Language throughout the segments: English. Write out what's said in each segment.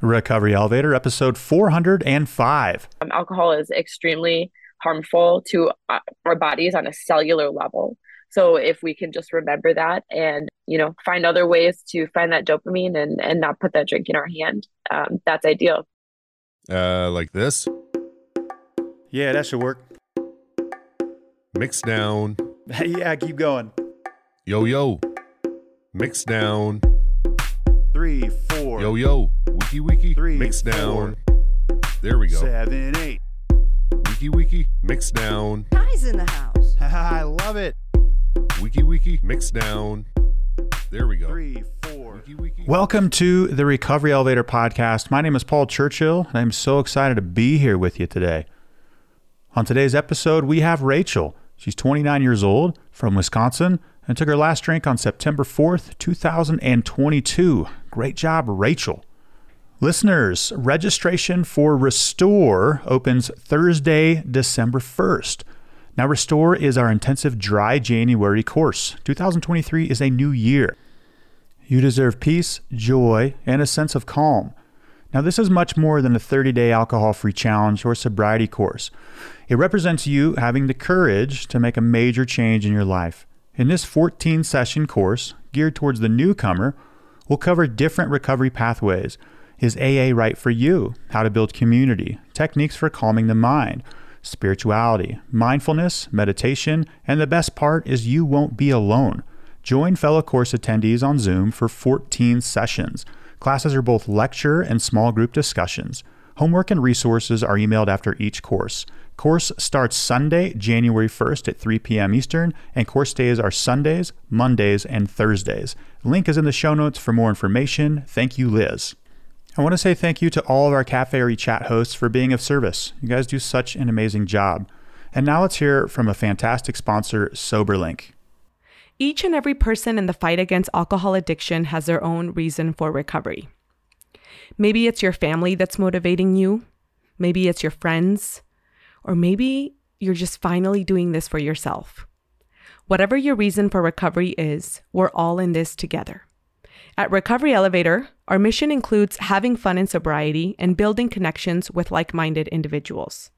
Recovery Elevator, episode 405. Um, alcohol is extremely harmful to uh, our bodies on a cellular level. So if we can just remember that and, you know, find other ways to find that dopamine and, and not put that drink in our hand, um, that's ideal. Uh, like this. Yeah, that should work. Mix down. yeah, keep going. Yo, yo. Mix down. Three, four. Yo, yo. Wiki, wiki. Three, Mix down. four. There we go. Seven, eight. Wiki, wiki. Mix down. Guys in the house. I love it. Wiki, wiki. Mix down. There we go. Three, four. Wiki, wiki. Welcome to the Recovery Elevator podcast. My name is Paul Churchill, and I'm so excited to be here with you today. On today's episode, we have Rachel. She's 29 years old from Wisconsin and took her last drink on September 4th, 2022. Great job, Rachel. Listeners, registration for Restore opens Thursday, December 1st. Now, Restore is our intensive dry January course. 2023 is a new year. You deserve peace, joy, and a sense of calm. Now, this is much more than a 30 day alcohol free challenge or sobriety course. It represents you having the courage to make a major change in your life. In this 14 session course, geared towards the newcomer, we'll cover different recovery pathways. Is AA right for you? How to build community, techniques for calming the mind, spirituality, mindfulness, meditation, and the best part is you won't be alone. Join fellow course attendees on Zoom for 14 sessions. Classes are both lecture and small group discussions. Homework and resources are emailed after each course. Course starts Sunday, January 1st at 3 p.m. Eastern, and course days are Sundays, Mondays, and Thursdays. Link is in the show notes for more information. Thank you, Liz. I want to say thank you to all of our Cafe Chat hosts for being of service. You guys do such an amazing job. And now let's hear from a fantastic sponsor, SoberLink. Each and every person in the fight against alcohol addiction has their own reason for recovery. Maybe it's your family that's motivating you, maybe it's your friends, or maybe you're just finally doing this for yourself. Whatever your reason for recovery is, we're all in this together. At Recovery Elevator, our mission includes having fun in sobriety and building connections with like minded individuals.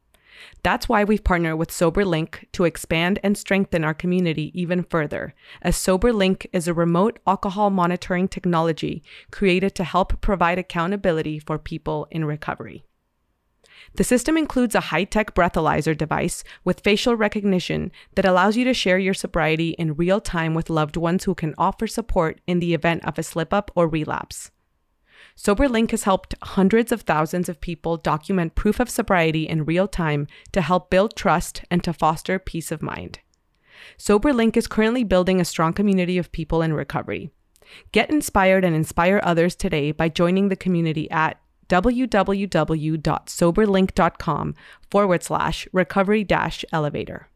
That's why we've partnered with SoberLink to expand and strengthen our community even further, as SoberLink is a remote alcohol monitoring technology created to help provide accountability for people in recovery. The system includes a high tech breathalyzer device with facial recognition that allows you to share your sobriety in real time with loved ones who can offer support in the event of a slip up or relapse. SoberLink has helped hundreds of thousands of people document proof of sobriety in real time to help build trust and to foster peace of mind. SoberLink is currently building a strong community of people in recovery. Get inspired and inspire others today by joining the community at www.soberlink.com forward slash recovery dash elevator.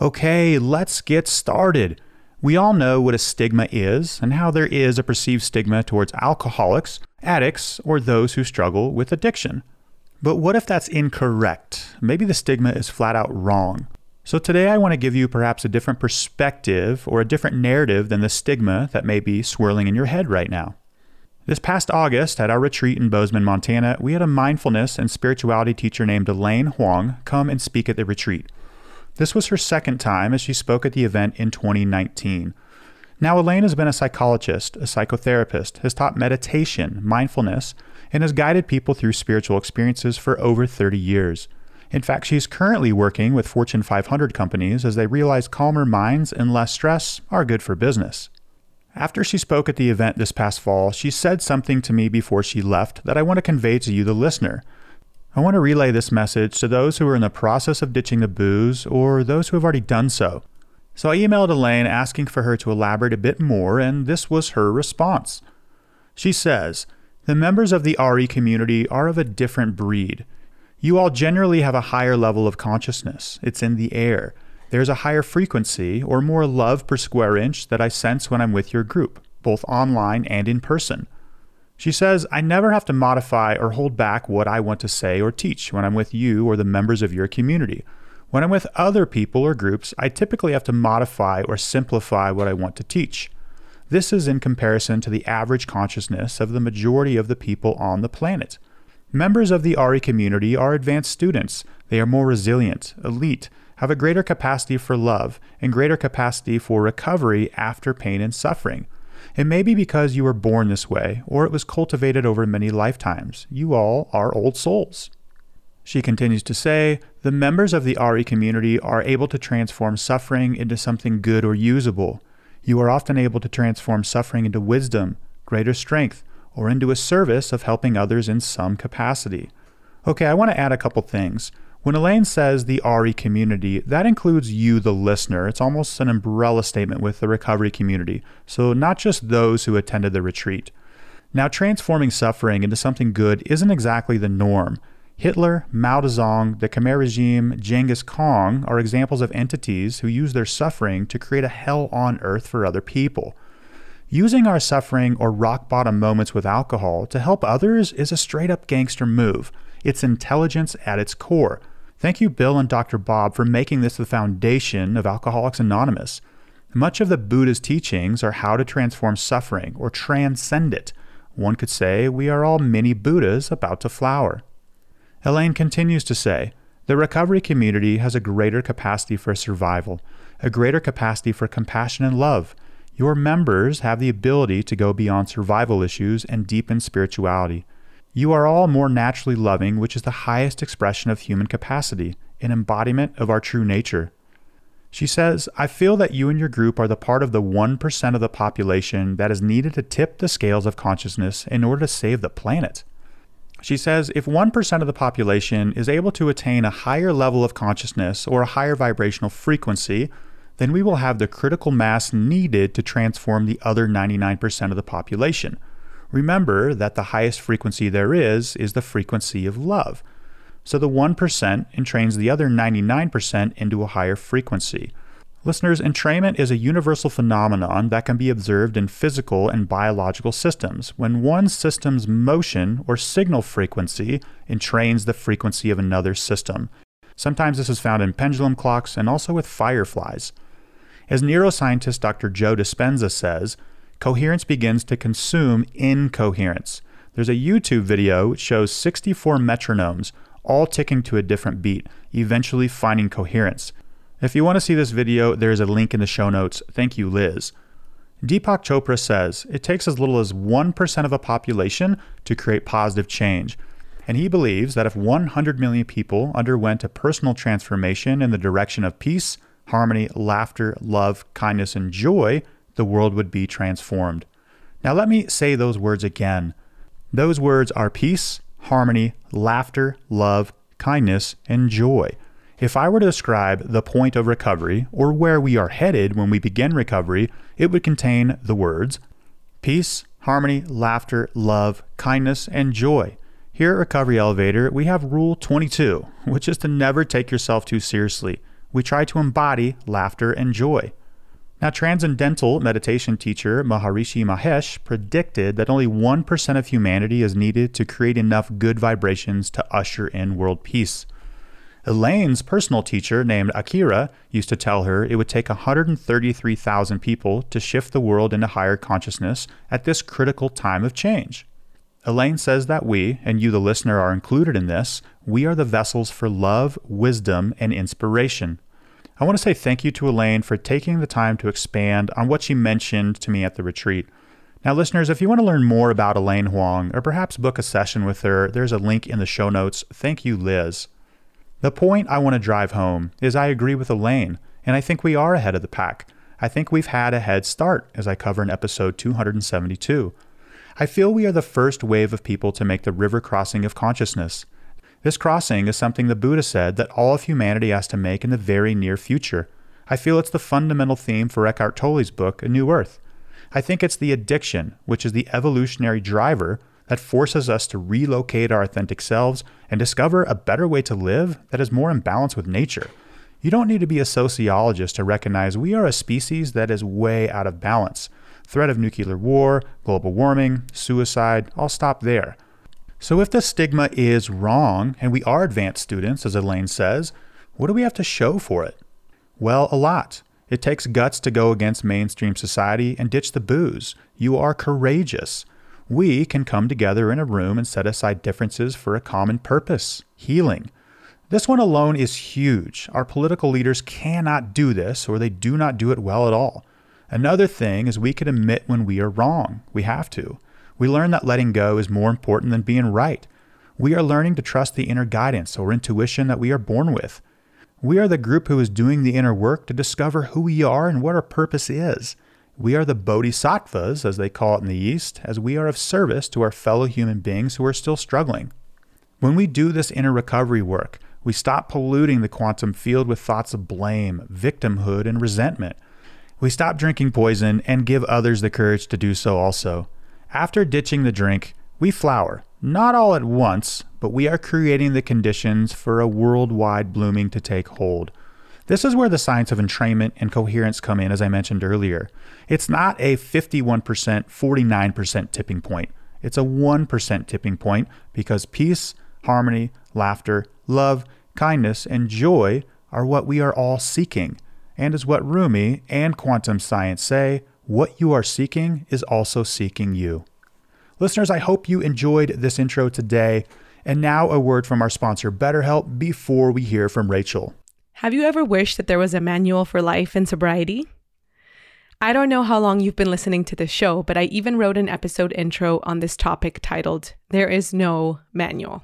Okay, let's get started. We all know what a stigma is and how there is a perceived stigma towards alcoholics, addicts, or those who struggle with addiction. But what if that's incorrect? Maybe the stigma is flat out wrong. So today I want to give you perhaps a different perspective or a different narrative than the stigma that may be swirling in your head right now. This past August, at our retreat in Bozeman, Montana, we had a mindfulness and spirituality teacher named Elaine Huang come and speak at the retreat. This was her second time as she spoke at the event in 2019. Now, Elaine has been a psychologist, a psychotherapist, has taught meditation, mindfulness, and has guided people through spiritual experiences for over 30 years. In fact, she's currently working with Fortune 500 companies as they realize calmer minds and less stress are good for business. After she spoke at the event this past fall, she said something to me before she left that I want to convey to you, the listener. I want to relay this message to those who are in the process of ditching the booze or those who have already done so. So I emailed Elaine asking for her to elaborate a bit more, and this was her response. She says, The members of the RE community are of a different breed. You all generally have a higher level of consciousness, it's in the air. There's a higher frequency or more love per square inch that I sense when I'm with your group, both online and in person. She says, I never have to modify or hold back what I want to say or teach when I'm with you or the members of your community. When I'm with other people or groups, I typically have to modify or simplify what I want to teach. This is in comparison to the average consciousness of the majority of the people on the planet. Members of the RE community are advanced students. They are more resilient, elite, have a greater capacity for love, and greater capacity for recovery after pain and suffering. It may be because you were born this way, or it was cultivated over many lifetimes. You all are old souls. She continues to say the members of the RE community are able to transform suffering into something good or usable. You are often able to transform suffering into wisdom, greater strength, or into a service of helping others in some capacity. Okay, I want to add a couple things. When Elaine says the RE community, that includes you, the listener. It's almost an umbrella statement with the recovery community. So, not just those who attended the retreat. Now, transforming suffering into something good isn't exactly the norm. Hitler, Mao Zedong, the Khmer regime, Genghis Khan are examples of entities who use their suffering to create a hell on earth for other people. Using our suffering or rock bottom moments with alcohol to help others is a straight up gangster move. It's intelligence at its core. Thank you, Bill and Dr. Bob, for making this the foundation of Alcoholics Anonymous. Much of the Buddha's teachings are how to transform suffering or transcend it. One could say we are all mini Buddhas about to flower. Elaine continues to say, the recovery community has a greater capacity for survival, a greater capacity for compassion and love. Your members have the ability to go beyond survival issues and deepen spirituality. You are all more naturally loving, which is the highest expression of human capacity, an embodiment of our true nature. She says, I feel that you and your group are the part of the 1% of the population that is needed to tip the scales of consciousness in order to save the planet. She says if 1% of the population is able to attain a higher level of consciousness or a higher vibrational frequency, then we will have the critical mass needed to transform the other 99% of the population. Remember that the highest frequency there is is the frequency of love. So the 1% entrains the other 99% into a higher frequency. Listeners, entrainment is a universal phenomenon that can be observed in physical and biological systems when one system's motion or signal frequency entrains the frequency of another system. Sometimes this is found in pendulum clocks and also with fireflies. As neuroscientist Dr. Joe Dispenza says, coherence begins to consume incoherence. There's a YouTube video which shows 64 metronomes, all ticking to a different beat, eventually finding coherence. If you want to see this video, there is a link in the show notes. Thank you, Liz. Deepak Chopra says it takes as little as 1% of a population to create positive change. And he believes that if 100 million people underwent a personal transformation in the direction of peace, harmony, laughter, love, kindness, and joy, the world would be transformed. Now, let me say those words again. Those words are peace, harmony, laughter, love, kindness, and joy. If I were to describe the point of recovery, or where we are headed when we begin recovery, it would contain the words peace, harmony, laughter, love, kindness, and joy. Here at Recovery Elevator, we have Rule 22, which is to never take yourself too seriously. We try to embody laughter and joy. Now, transcendental meditation teacher Maharishi Mahesh predicted that only 1% of humanity is needed to create enough good vibrations to usher in world peace. Elaine's personal teacher, named Akira, used to tell her it would take 133,000 people to shift the world into higher consciousness at this critical time of change. Elaine says that we, and you, the listener, are included in this, we are the vessels for love, wisdom, and inspiration. I want to say thank you to Elaine for taking the time to expand on what she mentioned to me at the retreat. Now, listeners, if you want to learn more about Elaine Huang or perhaps book a session with her, there's a link in the show notes. Thank you, Liz. The point I want to drive home is I agree with Elaine, and I think we are ahead of the pack. I think we've had a head start, as I cover in episode 272. I feel we are the first wave of people to make the river crossing of consciousness. This crossing is something the Buddha said that all of humanity has to make in the very near future. I feel it's the fundamental theme for Eckhart Tolle's book, A New Earth. I think it's the addiction, which is the evolutionary driver that forces us to relocate our authentic selves and discover a better way to live that is more in balance with nature. You don't need to be a sociologist to recognize we are a species that is way out of balance. Threat of nuclear war, global warming, suicide, I'll stop there. So, if the stigma is wrong and we are advanced students, as Elaine says, what do we have to show for it? Well, a lot. It takes guts to go against mainstream society and ditch the booze. You are courageous. We can come together in a room and set aside differences for a common purpose healing. This one alone is huge. Our political leaders cannot do this, or they do not do it well at all. Another thing is we can admit when we are wrong. We have to. We learn that letting go is more important than being right. We are learning to trust the inner guidance or intuition that we are born with. We are the group who is doing the inner work to discover who we are and what our purpose is. We are the bodhisattvas, as they call it in the East, as we are of service to our fellow human beings who are still struggling. When we do this inner recovery work, we stop polluting the quantum field with thoughts of blame, victimhood, and resentment. We stop drinking poison and give others the courage to do so also. After ditching the drink, we flower, not all at once, but we are creating the conditions for a worldwide blooming to take hold. This is where the science of entrainment and coherence come in, as I mentioned earlier. It's not a 51%, 49% tipping point. It's a 1% tipping point because peace, harmony, laughter, love, kindness, and joy are what we are all seeking. And as what Rumi and quantum science say, what you are seeking is also seeking you. Listeners, I hope you enjoyed this intro today. And now a word from our sponsor, BetterHelp, before we hear from Rachel. Have you ever wished that there was a manual for life and sobriety? I don't know how long you've been listening to this show, but I even wrote an episode intro on this topic titled, There is No Manual.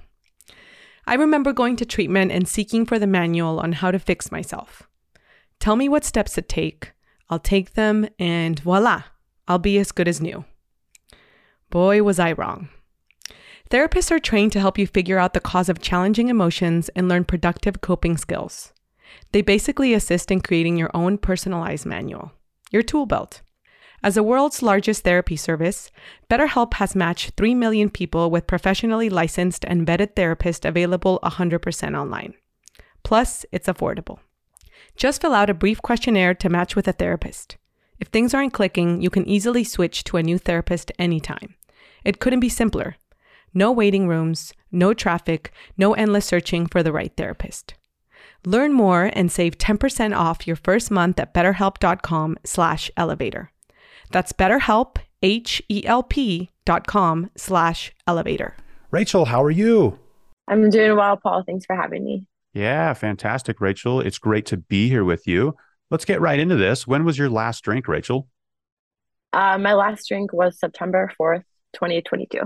I remember going to treatment and seeking for the manual on how to fix myself. Tell me what steps to take. I'll take them, and voila, I'll be as good as new. Boy, was I wrong. Therapists are trained to help you figure out the cause of challenging emotions and learn productive coping skills. They basically assist in creating your own personalized manual, your tool belt. As the world's largest therapy service, BetterHelp has matched 3 million people with professionally licensed and vetted therapists available 100% online. Plus, it's affordable. Just fill out a brief questionnaire to match with a therapist. If things aren't clicking, you can easily switch to a new therapist anytime. It couldn't be simpler. No waiting rooms, no traffic, no endless searching for the right therapist. Learn more and save 10% off your first month at betterhelp.com slash elevator. That's BetterHelp, H-E-L-P dot com slash elevator. Rachel, how are you? I'm doing well, Paul. Thanks for having me. Yeah, fantastic, Rachel. It's great to be here with you. Let's get right into this. When was your last drink, Rachel? Uh, my last drink was September 4th, 2022.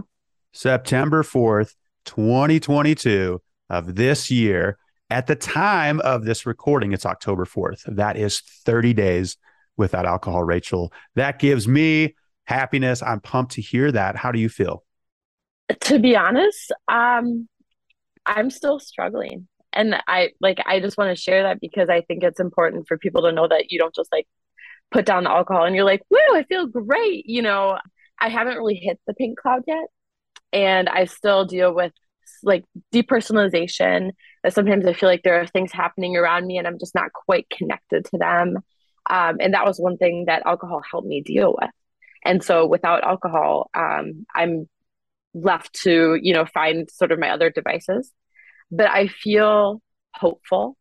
September 4th, 2022 of this year. At the time of this recording, it's October 4th. That is 30 days without alcohol, Rachel. That gives me happiness. I'm pumped to hear that. How do you feel? To be honest, um, I'm still struggling. And I like I just want to share that because I think it's important for people to know that you don't just like put down the alcohol and you're like, woo, I feel great. You know, I haven't really hit the pink cloud yet. And I still deal with like depersonalization. that Sometimes I feel like there are things happening around me and I'm just not quite connected to them. Um, and that was one thing that alcohol helped me deal with. And so without alcohol, um, I'm left to, you know, find sort of my other devices. But I feel hopeful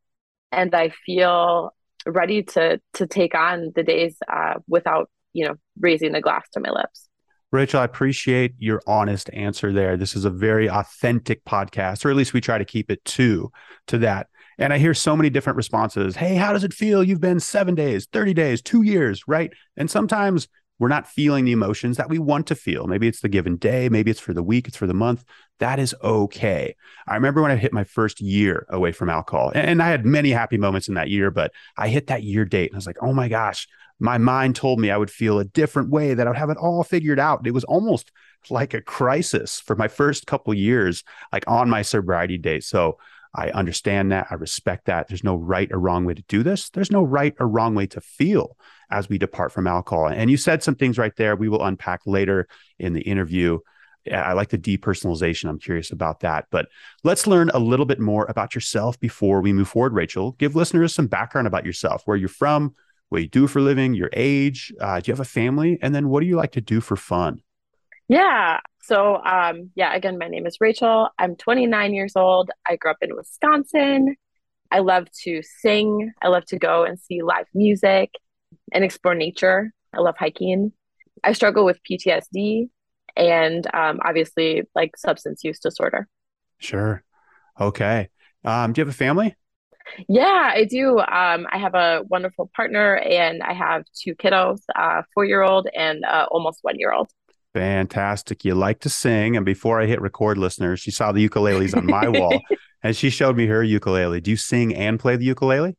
and I feel ready to to take on the days uh, without, you know, raising the glass to my lips. Rachel, I appreciate your honest answer there. This is a very authentic podcast, or at least we try to keep it to to that. And I hear so many different responses. Hey, how does it feel? You've been seven days, 30 days, two years, right? And sometimes we're not feeling the emotions that we want to feel. Maybe it's the given day, maybe it's for the week, it's for the month. That is okay. I remember when I hit my first year away from alcohol, and I had many happy moments in that year, but I hit that year date and I was like, oh my gosh, my mind told me I would feel a different way, that I would have it all figured out. It was almost like a crisis for my first couple years, like on my sobriety date. So I understand that. I respect that. There's no right or wrong way to do this. There's no right or wrong way to feel as we depart from alcohol. And you said some things right there. We will unpack later in the interview. I like the depersonalization. I'm curious about that. But let's learn a little bit more about yourself before we move forward, Rachel. Give listeners some background about yourself, where you're from, what you do for living, your age. Uh, do you have a family? And then what do you like to do for fun? Yeah. So, um, yeah, again, my name is Rachel. I'm 29 years old. I grew up in Wisconsin. I love to sing. I love to go and see live music. And explore nature. I love hiking. I struggle with PTSD and um, obviously like substance use disorder. Sure. Okay. Um, do you have a family? Yeah, I do. Um, I have a wonderful partner and I have two kiddos, uh, four year old and uh, almost one year old. Fantastic. You like to sing. And before I hit record, listeners, she saw the ukuleles on my wall and she showed me her ukulele. Do you sing and play the ukulele?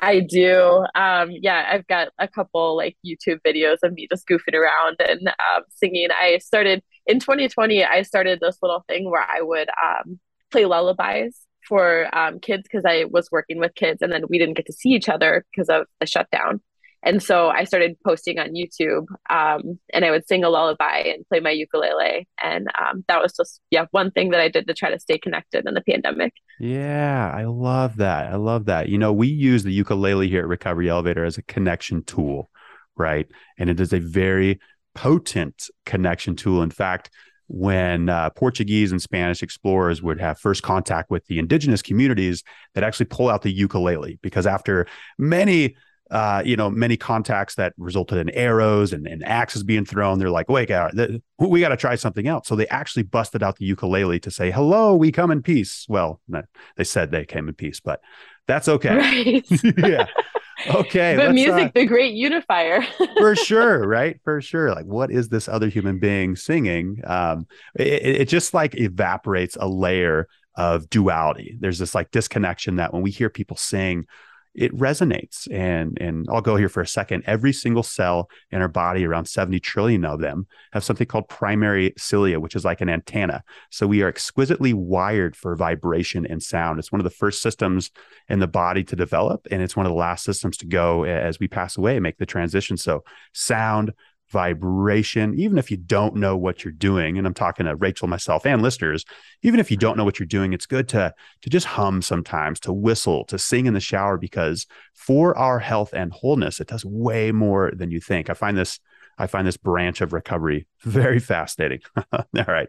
I do. Um, yeah, I've got a couple like YouTube videos of me just goofing around and um, singing. I started in 2020. I started this little thing where I would um, play lullabies for um, kids because I was working with kids, and then we didn't get to see each other because of the shutdown. And so I started posting on YouTube, um, and I would sing a lullaby and play my ukulele, and um, that was just yeah one thing that I did to try to stay connected in the pandemic. Yeah, I love that. I love that. You know, we use the ukulele here at Recovery Elevator as a connection tool, right? And it is a very potent connection tool. In fact, when uh, Portuguese and Spanish explorers would have first contact with the indigenous communities, that actually pull out the ukulele because after many uh, you know, many contacts that resulted in arrows and, and axes being thrown. They're like, wait, we got to try something else. So they actually busted out the ukulele to say, hello, we come in peace. Well, they said they came in peace, but that's okay. Right. yeah. Okay. But music, uh, the great unifier. for sure. Right. For sure. Like, what is this other human being singing? Um, it, it just like evaporates a layer of duality. There's this like disconnection that when we hear people sing, it resonates. And and I'll go here for a second. Every single cell in our body, around 70 trillion of them, have something called primary cilia, which is like an antenna. So we are exquisitely wired for vibration and sound. It's one of the first systems in the body to develop, and it's one of the last systems to go as we pass away and make the transition. So sound, vibration, even if you don't know what you're doing, and I'm talking to Rachel, myself, and listeners, even if you don't know what you're doing, it's good to to just hum sometimes, to whistle, to sing in the shower, because for our health and wholeness, it does way more than you think. I find this I find this branch of recovery very fascinating. All right.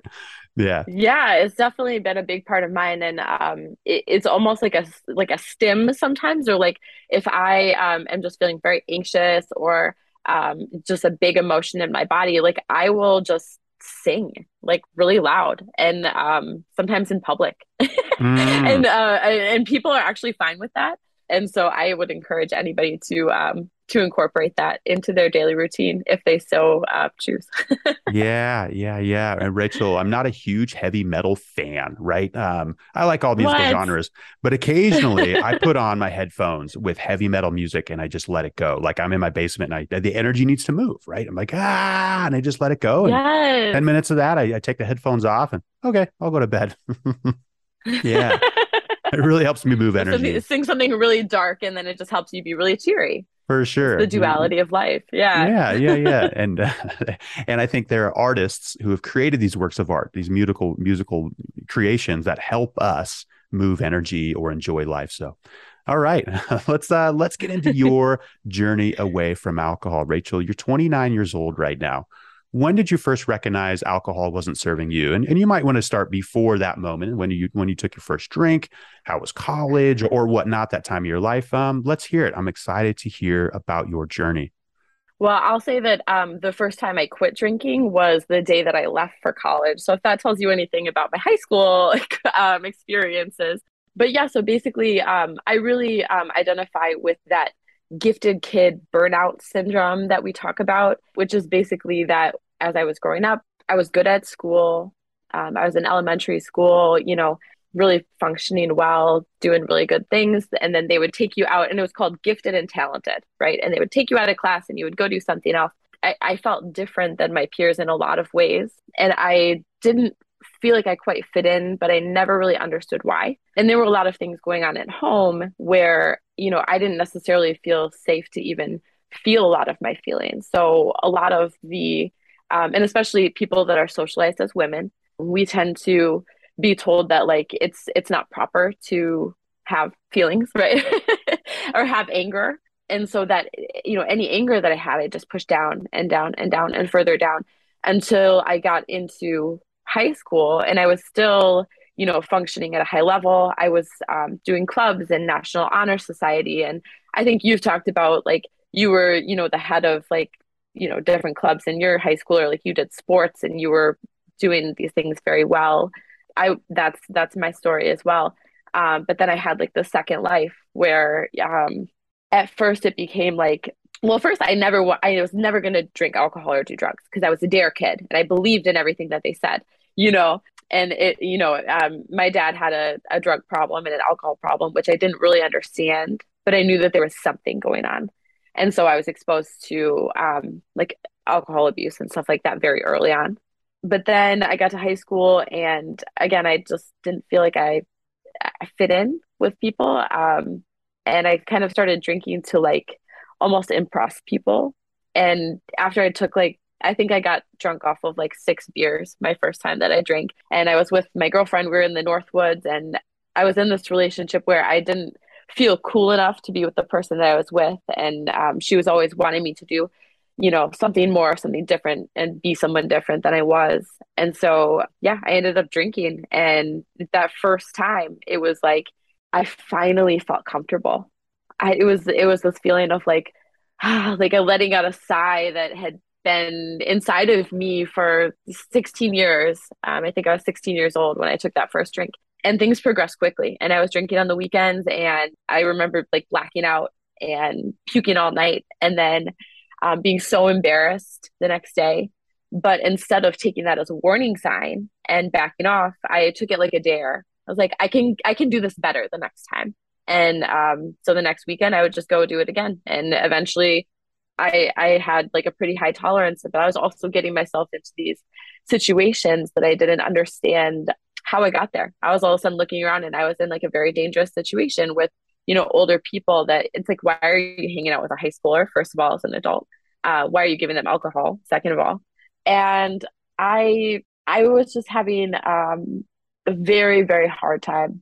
Yeah. Yeah, it's definitely been a big part of mine. And um, it, it's almost like a like a stim sometimes, or like if I um, am just feeling very anxious or um, just a big emotion in my body, like I will just sing like really loud and um, sometimes in public. mm. and uh, and people are actually fine with that. And so I would encourage anybody to um, to incorporate that into their daily routine if they so uh, choose. yeah, yeah, yeah. And Rachel, I'm not a huge heavy metal fan, right? Um, I like all musical what? genres, but occasionally I put on my headphones with heavy metal music and I just let it go. Like I'm in my basement and I, the energy needs to move, right? I'm like, ah, and I just let it go. And yes. 10 minutes of that, I, I take the headphones off and okay, I'll go to bed. yeah. it really helps me move energy. sing something really dark and then it just helps you be really cheery for sure it's the duality of life. Yeah. Yeah yeah yeah. And uh, and i think there are artists who have created these works of art these musical musical creations that help us move energy or enjoy life. So all right. Let's uh let's get into your journey away from alcohol. Rachel you're 29 years old right now when did you first recognize alcohol wasn't serving you? And, and you might want to start before that moment when you when you took your first drink how was college or whatnot that time of your life. Um, let's hear it. I'm excited to hear about your journey. Well i'll say that um, the first time i quit drinking was the day that i left for college. So if that tells you anything about my high school um, experiences. But yeah so basically um, i really um, identify with that gifted kid burnout syndrome that we talk about, which is basically that as I was growing up, I was good at school. Um, I was in elementary school, you know, really functioning well, doing really good things. And then they would take you out, and it was called gifted and talented, right? And they would take you out of class and you would go do something else. I, I felt different than my peers in a lot of ways. And I didn't feel like I quite fit in, but I never really understood why. And there were a lot of things going on at home where, you know, I didn't necessarily feel safe to even feel a lot of my feelings. So a lot of the, um, and especially people that are socialized as women, we tend to be told that like it's it's not proper to have feelings, right? or have anger. And so that, you know, any anger that I had, I just pushed down and down and down and further down until I got into high school and I was still, you know, functioning at a high level. I was um, doing clubs and National Honor Society. And I think you've talked about like you were, you know, the head of like, you know, different clubs in your high school or like you did sports and you were doing these things very well. I that's that's my story as well. Um, but then I had like the second life where um, at first it became like well first i never i was never going to drink alcohol or do drugs because i was a dare kid and i believed in everything that they said you know and it you know um, my dad had a, a drug problem and an alcohol problem which i didn't really understand but i knew that there was something going on. And so i was exposed to um, like alcohol abuse and stuff like that very early on. But then i got to high school and again i just didn't feel like i, I fit in with people um, and i kind of started drinking to like almost impress people. And after i took like I think I got drunk off of like six beers my first time that I drank. And I was with my girlfriend. We were in the Northwoods and I was in this relationship where I didn't feel cool enough to be with the person that I was with. And um, she was always wanting me to do, you know, something more, something different and be someone different than I was. And so, yeah, I ended up drinking. And that first time, it was like, I finally felt comfortable. I, it was, it was this feeling of like, like a letting out a sigh that had been inside of me for 16 years. Um, I think I was 16 years old when I took that first drink, and things progressed quickly. And I was drinking on the weekends, and I remember like blacking out and puking all night, and then um, being so embarrassed the next day. But instead of taking that as a warning sign and backing off, I took it like a dare. I was like, I can, I can do this better the next time. And um, so the next weekend, I would just go do it again. And eventually, I I had like a pretty high tolerance, but I was also getting myself into these situations that I didn't understand how I got there. I was all of a sudden looking around and I was in like a very dangerous situation with, you know, older people that it's like, why are you hanging out with a high schooler, first of all, as an adult? Uh, why are you giving them alcohol, second of all? And I I was just having um, a very, very hard time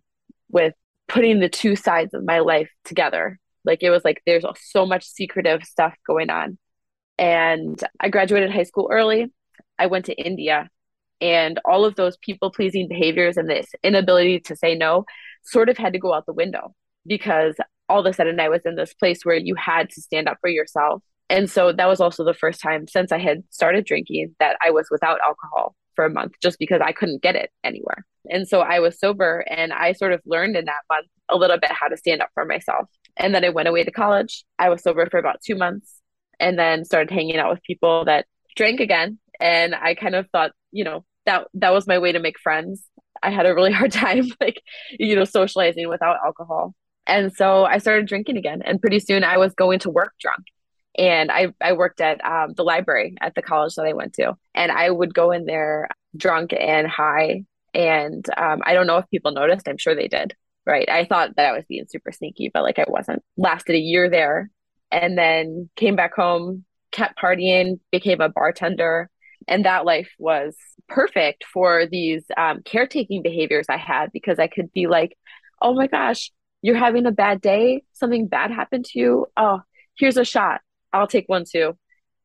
with putting the two sides of my life together like it was like there's so much secretive stuff going on. And I graduated high school early. I went to India and all of those people pleasing behaviors and this inability to say no sort of had to go out the window because all of a sudden I was in this place where you had to stand up for yourself. And so that was also the first time since I had started drinking that I was without alcohol for a month just because I couldn't get it anywhere. And so I was sober and I sort of learned in that month a little bit how to stand up for myself. And then I went away to college. I was sober for about two months and then started hanging out with people that drank again. And I kind of thought, you know, that that was my way to make friends. I had a really hard time like, you know, socializing without alcohol. And so I started drinking again. And pretty soon I was going to work drunk. And I, I worked at um, the library at the college that I went to. And I would go in there drunk and high. And um, I don't know if people noticed. I'm sure they did right? I thought that I was being super sneaky, but like I wasn't. Lasted a year there and then came back home, kept partying, became a bartender. And that life was perfect for these um, caretaking behaviors I had because I could be like, oh my gosh, you're having a bad day. Something bad happened to you. Oh, here's a shot. I'll take one too.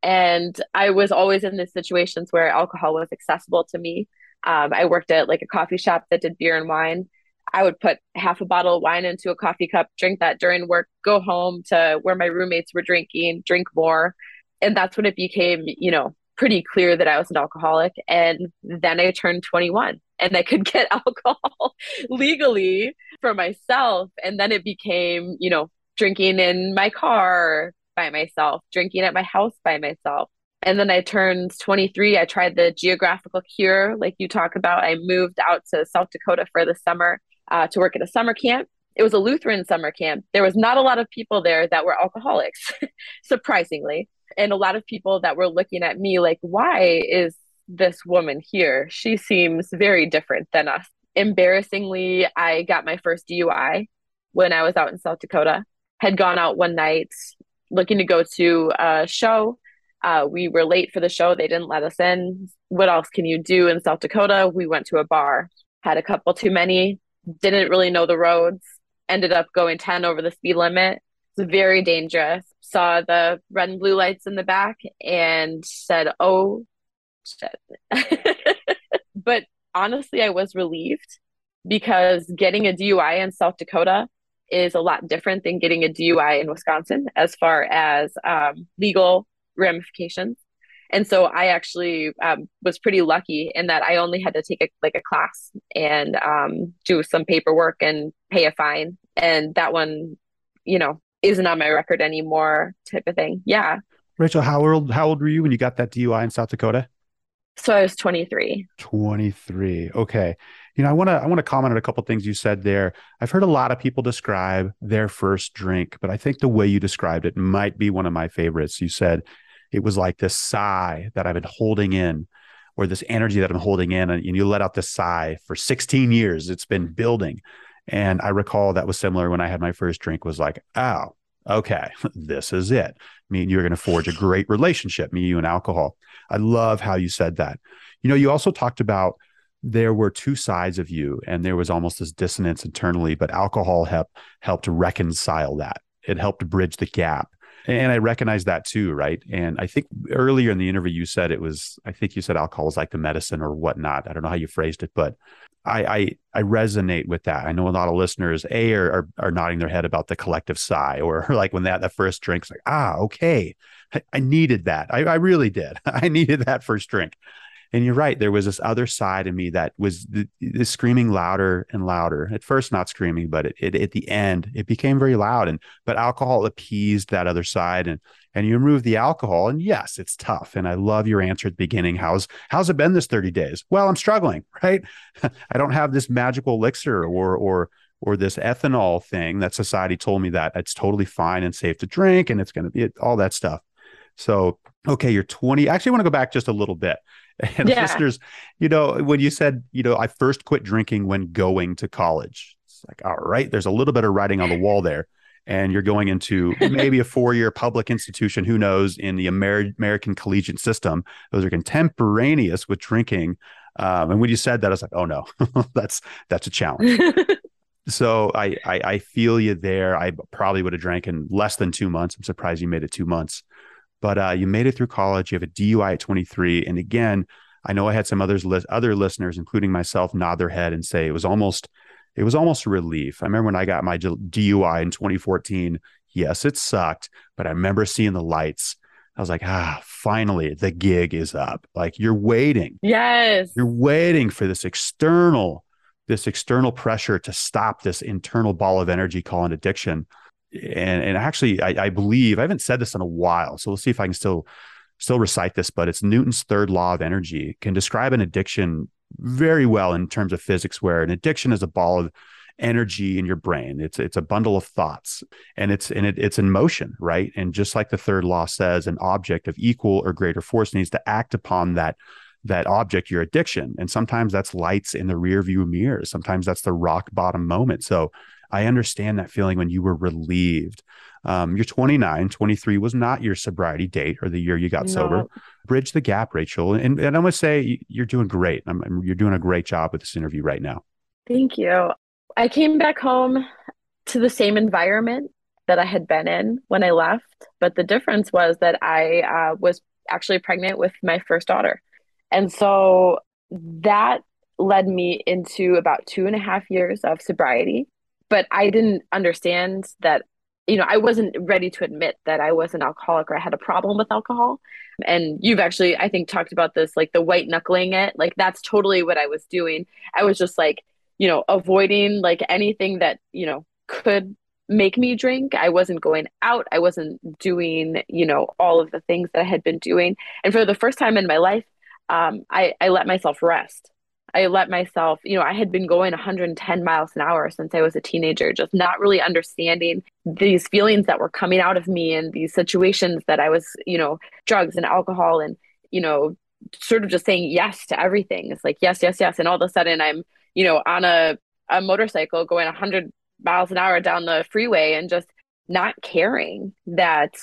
And I was always in these situations where alcohol was accessible to me. Um, I worked at like a coffee shop that did beer and wine. I would put half a bottle of wine into a coffee cup, drink that during work, go home to where my roommates were drinking, drink more. And that's when it became, you know, pretty clear that I was an alcoholic. And then I turned 21 and I could get alcohol legally for myself. And then it became, you know, drinking in my car by myself, drinking at my house by myself. And then I turned 23. I tried the geographical cure, like you talk about. I moved out to South Dakota for the summer uh, to work at a summer camp. It was a Lutheran summer camp. There was not a lot of people there that were alcoholics, surprisingly. And a lot of people that were looking at me like, why is this woman here? She seems very different than us. Embarrassingly, I got my first DUI when I was out in South Dakota. Had gone out one night looking to go to a show. Uh, we were late for the show. They didn't let us in. What else can you do in South Dakota? We went to a bar, had a couple too many, didn't really know the roads, ended up going 10 over the speed limit. It's very dangerous. Saw the red and blue lights in the back and said, oh, shit. but honestly, I was relieved because getting a DUI in South Dakota is a lot different than getting a DUI in Wisconsin as far as um, legal ramifications. And so I actually um, was pretty lucky in that I only had to take a, like a class and um, do some paperwork and pay a fine. And that one, you know, isn't on my record anymore, type of thing. Yeah. Rachel, how old how old were you when you got that DUI in South Dakota? So I was 23. 23. Okay. You know, I want to I want to comment on a couple things you said there. I've heard a lot of people describe their first drink, but I think the way you described it might be one of my favorites. You said it was like this sigh that I've been holding in or this energy that I'm holding in and you let out this sigh for 16 years. It's been building. And I recall that was similar when I had my first drink was like, oh, okay, this is it. Me and you are going to forge a great relationship, me, you, and alcohol. I love how you said that. You know, you also talked about there were two sides of you and there was almost this dissonance internally, but alcohol helped helped reconcile that. It helped bridge the gap. And I recognize that too, right? And I think earlier in the interview you said it was, I think you said alcohol is like the medicine or whatnot. I don't know how you phrased it, but I, I, I resonate with that. I know a lot of listeners a are, are, are nodding their head about the collective sigh, or like when that that first drink's like ah okay, I, I needed that. I, I really did. I needed that first drink. And you're right. There was this other side of me that was the, the screaming louder and louder. At first, not screaming, but it, it, at the end, it became very loud. And but alcohol appeased that other side, and and you remove the alcohol. And yes, it's tough. And I love your answer at the beginning. How's how's it been this 30 days? Well, I'm struggling. Right. I don't have this magical elixir or or or this ethanol thing that society told me that it's totally fine and safe to drink and it's going to be all that stuff. So, okay, you're 20. Actually, I want to go back just a little bit. And yeah. listeners, you know, when you said, you know, I first quit drinking when going to college, it's like, all right, there's a little bit of writing on the wall there. And you're going into maybe a four year public institution, who knows, in the Amer- American collegiate system. Those are contemporaneous with drinking. Um, and when you said that, I was like, oh no, that's that's a challenge. so I, I, I feel you there. I probably would have drank in less than two months. I'm surprised you made it two months but uh, you made it through college. You have a DUI at 23, and again, I know I had some others other listeners, including myself, nod their head and say it was almost it was almost a relief. I remember when I got my DUI in 2014. Yes, it sucked, but I remember seeing the lights. I was like, ah, finally, the gig is up. Like you're waiting. Yes. You're waiting for this external, this external pressure to stop this internal ball of energy called addiction and and actually I, I, believe I haven't said this in a while, so we'll see if I can still still recite this. But it's Newton's third law of energy can describe an addiction very well in terms of physics, where an addiction is a ball of energy in your brain. It's it's a bundle of thoughts, and it's and it, it's in motion, right? And just like the third law says, an object of equal or greater force needs to act upon that that object, your addiction. And sometimes that's lights in the rear view mirror. Sometimes that's the rock bottom moment. So I understand that feeling when you were relieved. Um, you're 29, 23 was not your sobriety date or the year you got no. sober. Bridge the gap, Rachel. And, and I'm going to say you're doing great. I'm, you're doing a great job with this interview right now. Thank you. I came back home to the same environment that I had been in when I left. But the difference was that I uh, was actually pregnant with my first daughter. And so that led me into about two and a half years of sobriety but I didn't understand that you know, I wasn't ready to admit that I was an alcoholic or I had a problem with alcohol. And you've actually, I think, talked about this like the white knuckling it. Like, that's totally what I was doing. I was just like, you know, avoiding like anything that, you know, could make me drink. I wasn't going out. I wasn't doing, you know, all of the things that I had been doing. And for the first time in my life, um, I, I let myself rest. I let myself, you know, I had been going 110 miles an hour since I was a teenager, just not really understanding these feelings that were coming out of me and these situations that I was, you know, drugs and alcohol and, you know, sort of just saying yes to everything. It's like, yes, yes, yes. And all of a sudden I'm, you know, on a, a motorcycle going 100 miles an hour down the freeway and just not caring that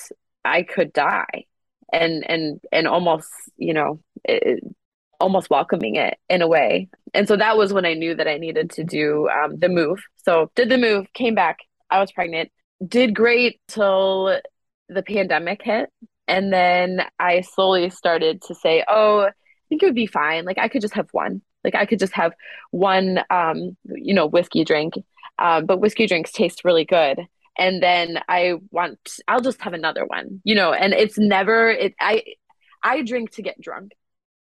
I could die and and and almost you know it, almost welcoming it in a way. And so that was when I knew that I needed to do um, the move. So did the move, came back. I was pregnant, did great till the pandemic hit. And then I slowly started to say, oh, I think it would be fine. Like I could just have one. Like I could just have one, um, you know, whiskey drink. um, but whiskey drinks taste really good. And then I want, I'll just have another one, you know, and it's never, it, I, I drink to get drunk.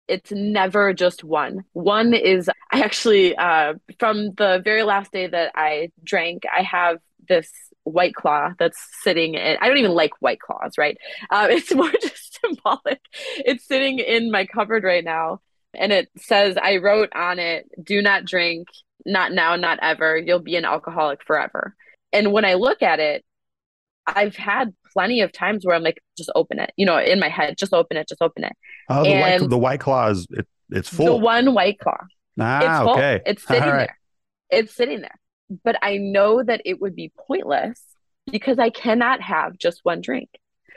It's never just one. One is, I actually, uh, from the very last day that I drank, I have this white claw that's sitting in i don't even like white claws right? Uh, it's more just symbolic. It's sitting in my cupboard right now and it says i wrote on it do not drink. Not now not ever. You'll be an alcoholic forever. And when i look at it i've had plenty of times where i'm like just open it you know in my head just open it just open it oh the, white, the white claw is it, it's full the one white claw ah, it's full. okay it's sitting right. there it's sitting there but I know that it would be pointless because I cannot have just one drink.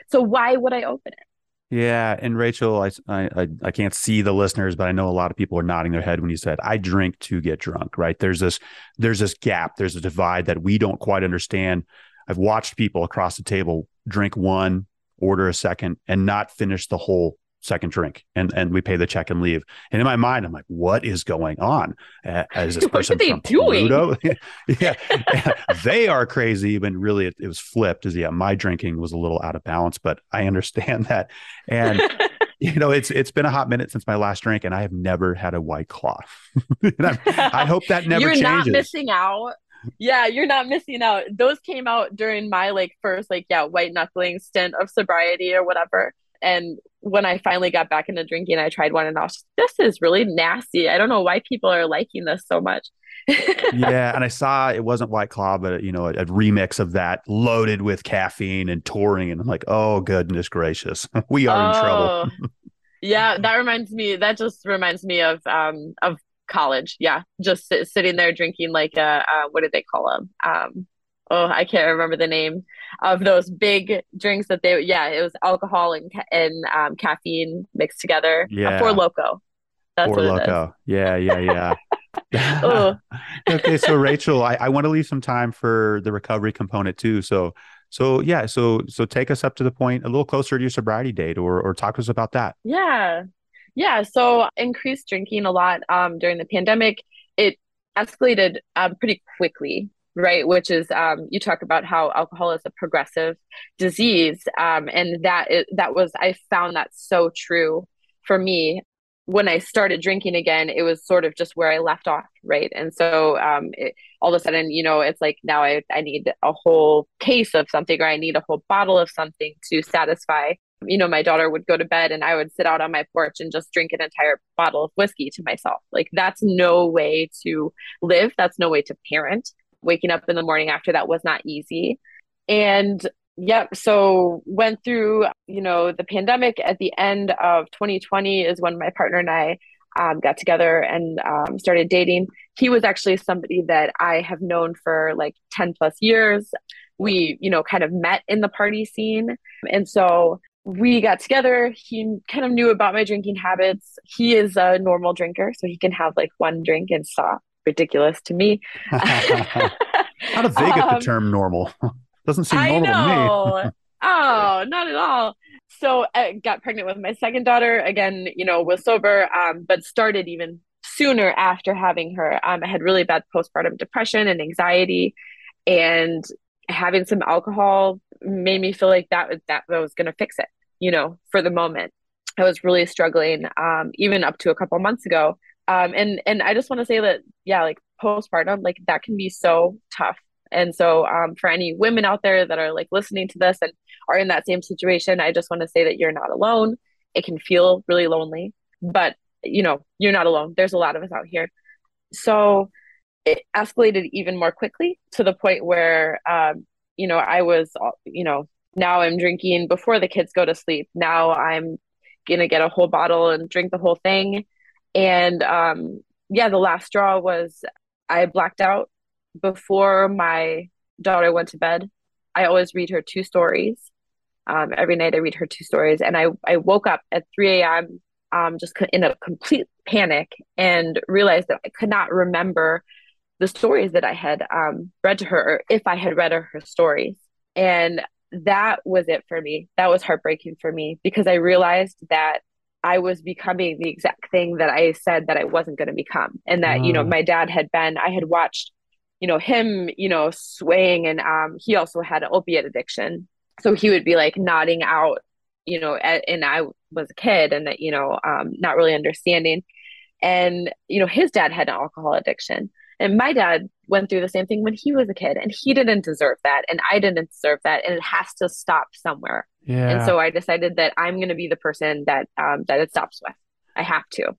So why would I open it? Yeah, and Rachel, I, I I can't see the listeners, but I know a lot of people are nodding their head when you said I drink to get drunk. Right? There's this there's this gap, there's a divide that we don't quite understand. I've watched people across the table drink one, order a second, and not finish the whole second drink. And and we pay the check and leave. And in my mind i'm like what is going on? Uh, is this person from doing? pluto? Yeah. They are crazy but really it, it was flipped is yeah my drinking was a little out of balance but i understand that. And you know it's it's been a hot minute since my last drink and i have never had a white claw i hope that never you're changes. not missing out yeah you're not missing out those came out during my like first like yeah white knuckling stint of sobriety or whatever and when I finally got back into drinking, I tried one and I was this is really nasty. I don't know why people are liking this so much. yeah, and I saw it wasn't White Claw, but you know, a, a, remix of that loaded with caffeine and taurine, and I'm like, oh goodness gracious, we are oh, in trouble. Oh. yeah, that reminds me. That just reminds me of um of college. Yeah, just sit, sitting there drinking like a uh, what did they call them? Um, oh, I can't remember the name of those big drinks that they, yeah, it was alcohol and, and um, caffeine mixed together. Uh, yeah. Uh, Four Loko. That's Four Loko. Yeah, yeah, yeah. okay, so Rachel, I, I want to leave some time for the recovery component too. So, so yeah, so so take us up to the point a little closer to your sobriety date, or or talk to us about that. Yeah, yeah. So increased drinking a lot um, during the pandemic. It escalated um, pretty quickly right which is um, you talk about how alcohol is a progressive disease um, and that is, that was i found that so true for me when i started drinking again it was sort of just where i left off right and so um, it, all of a sudden you know it's like now I, I need a whole case of something or i need a whole bottle of something to satisfy you know my daughter would go to bed and i would sit out on my porch and just drink an entire bottle of whiskey to myself like that's no way to live that's no way to parent waking up in the morning after that was not easy. And yep, so went through, you know, the pandemic at the end of 2020 is when my partner and I um, got together and um, started dating. He was actually somebody that I have known for like 10 plus years. We, you know, kind of met in the party scene. And so we got together. He kind of knew about my drinking habits. He is a normal drinker, so he can have like one drink and stop ridiculous to me. How do they get um, the term normal? Doesn't seem normal to me. oh, not at all. So I got pregnant with my second daughter. Again, you know, was sober, um, but started even sooner after having her. Um, I had really bad postpartum depression and anxiety, and having some alcohol made me feel like that was that was going to fix it. You know, for the moment, I was really struggling. Um, even up to a couple months ago, um, and and I just want to say that yeah, like postpartum, like that can be so tough. And so um, for any women out there that are like listening to this and are in that same situation, I just want to say that you're not alone. It can feel really lonely, but you know you're not alone. There's a lot of us out here. So it escalated even more quickly to the point where um, you know I was you know now I'm drinking before the kids go to sleep. Now I'm gonna get a whole bottle and drink the whole thing and um, yeah, the last straw was I blacked out before my daughter went to bed. I always read her two stories. Um, every night I read her two stories. And I, I woke up at 3 a.m. Um, just in a complete panic and realized that I could not remember the stories that I had um, read to her or if I had read her, her stories. And that was it for me. That was heartbreaking for me because I realized that I was becoming the exact thing that I said that I wasn't going to become. And that, you know, mm. my dad had been, I had watched you know him you know swaying and um he also had an opiate addiction so he would be like nodding out you know and i was a kid and that you know um not really understanding and you know his dad had an alcohol addiction and my dad went through the same thing when he was a kid and he didn't deserve that and i didn't deserve that and it has to stop somewhere yeah. and so i decided that i'm going to be the person that um that it stops with i have to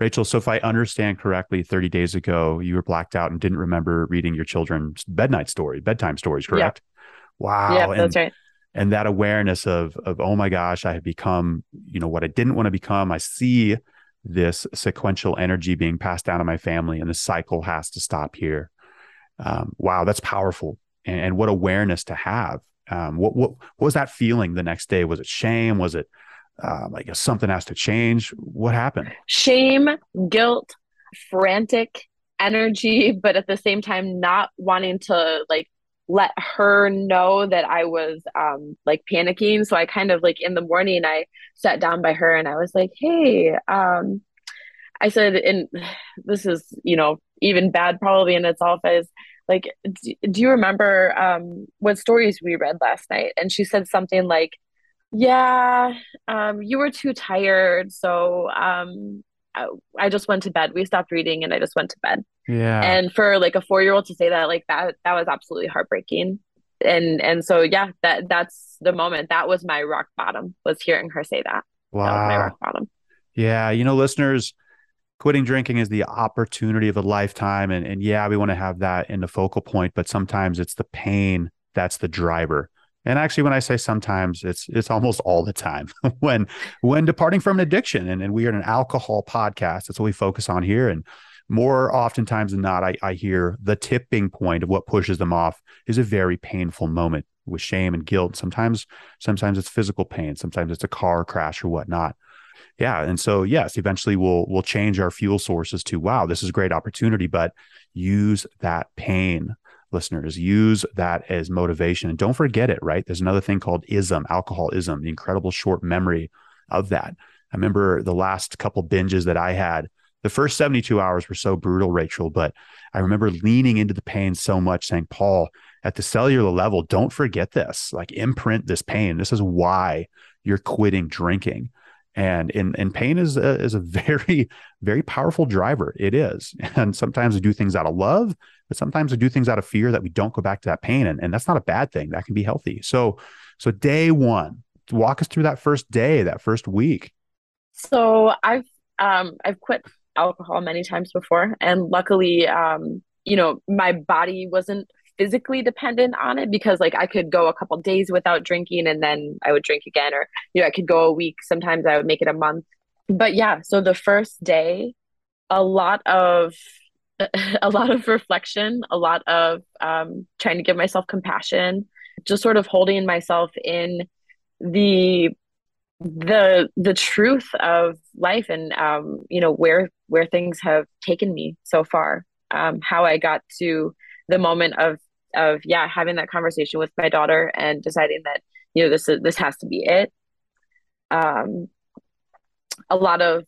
Rachel, so if I understand correctly, 30 days ago, you were blacked out and didn't remember reading your children's bednight story, bedtime stories, correct? Yeah. Wow. Yeah, that's right. And that awareness of, of, oh my gosh, I have become, you know, what I didn't want to become. I see this sequential energy being passed down to my family and the cycle has to stop here. Um, wow, that's powerful. And, and, what awareness to have. Um, what, what, what was that feeling the next day? Was it shame? Was it, um, like something has to change. What happened? Shame, guilt, frantic energy, but at the same time, not wanting to like let her know that I was um, like panicking. So I kind of like in the morning, I sat down by her and I was like, hey, um, I said, and this is, you know, even bad probably in itself is like, do, do you remember um, what stories we read last night? And she said something like, yeah, um, you were too tired, so um, I, just went to bed. We stopped reading, and I just went to bed. Yeah. And for like a four year old to say that, like that, that was absolutely heartbreaking. And and so yeah, that that's the moment. That was my rock bottom. Was hearing her say that. Wow. That was my rock bottom. Yeah, you know, listeners, quitting drinking is the opportunity of a lifetime, and and yeah, we want to have that in the focal point, but sometimes it's the pain that's the driver. And actually, when I say sometimes, it's it's almost all the time when when departing from an addiction. And, and we are an alcohol podcast. That's what we focus on here. And more oftentimes than not, I, I hear the tipping point of what pushes them off is a very painful moment with shame and guilt. Sometimes, sometimes it's physical pain. Sometimes it's a car crash or whatnot. Yeah. And so yes, eventually we'll we'll change our fuel sources to wow, this is a great opportunity, but use that pain listeners use that as motivation. And don't forget it right? There's another thing called ism alcoholism the incredible short memory of that. I remember the last couple binges that i had the first 72 hours were so brutal rachel but i remember leaning into the pain so much saying paul at the cellular level don't forget this. Like imprint this pain. This is why you're quitting drinking and and, and pain is a, is a very very powerful driver. It is. And sometimes we do things out of love but sometimes we do things out of fear that we don't go back to that pain. And, and that's not a bad thing. That can be healthy. So so day one walk us through that first day that first week. So i've um i've quit alcohol many times before. And luckily um you know my body wasn't physically dependent on it because like I could go a couple days without drinking and then I would drink again or you know I could go a week. Sometimes I would make it a month. But yeah so the first day a lot of a lot of reflection a lot of um, trying to give myself compassion just sort of holding myself in the the the truth of life and um, you know where where things have taken me so far. Um, how I got to the moment of of yeah having that conversation with my daughter and deciding that you know this is this has to be it. Um a lot of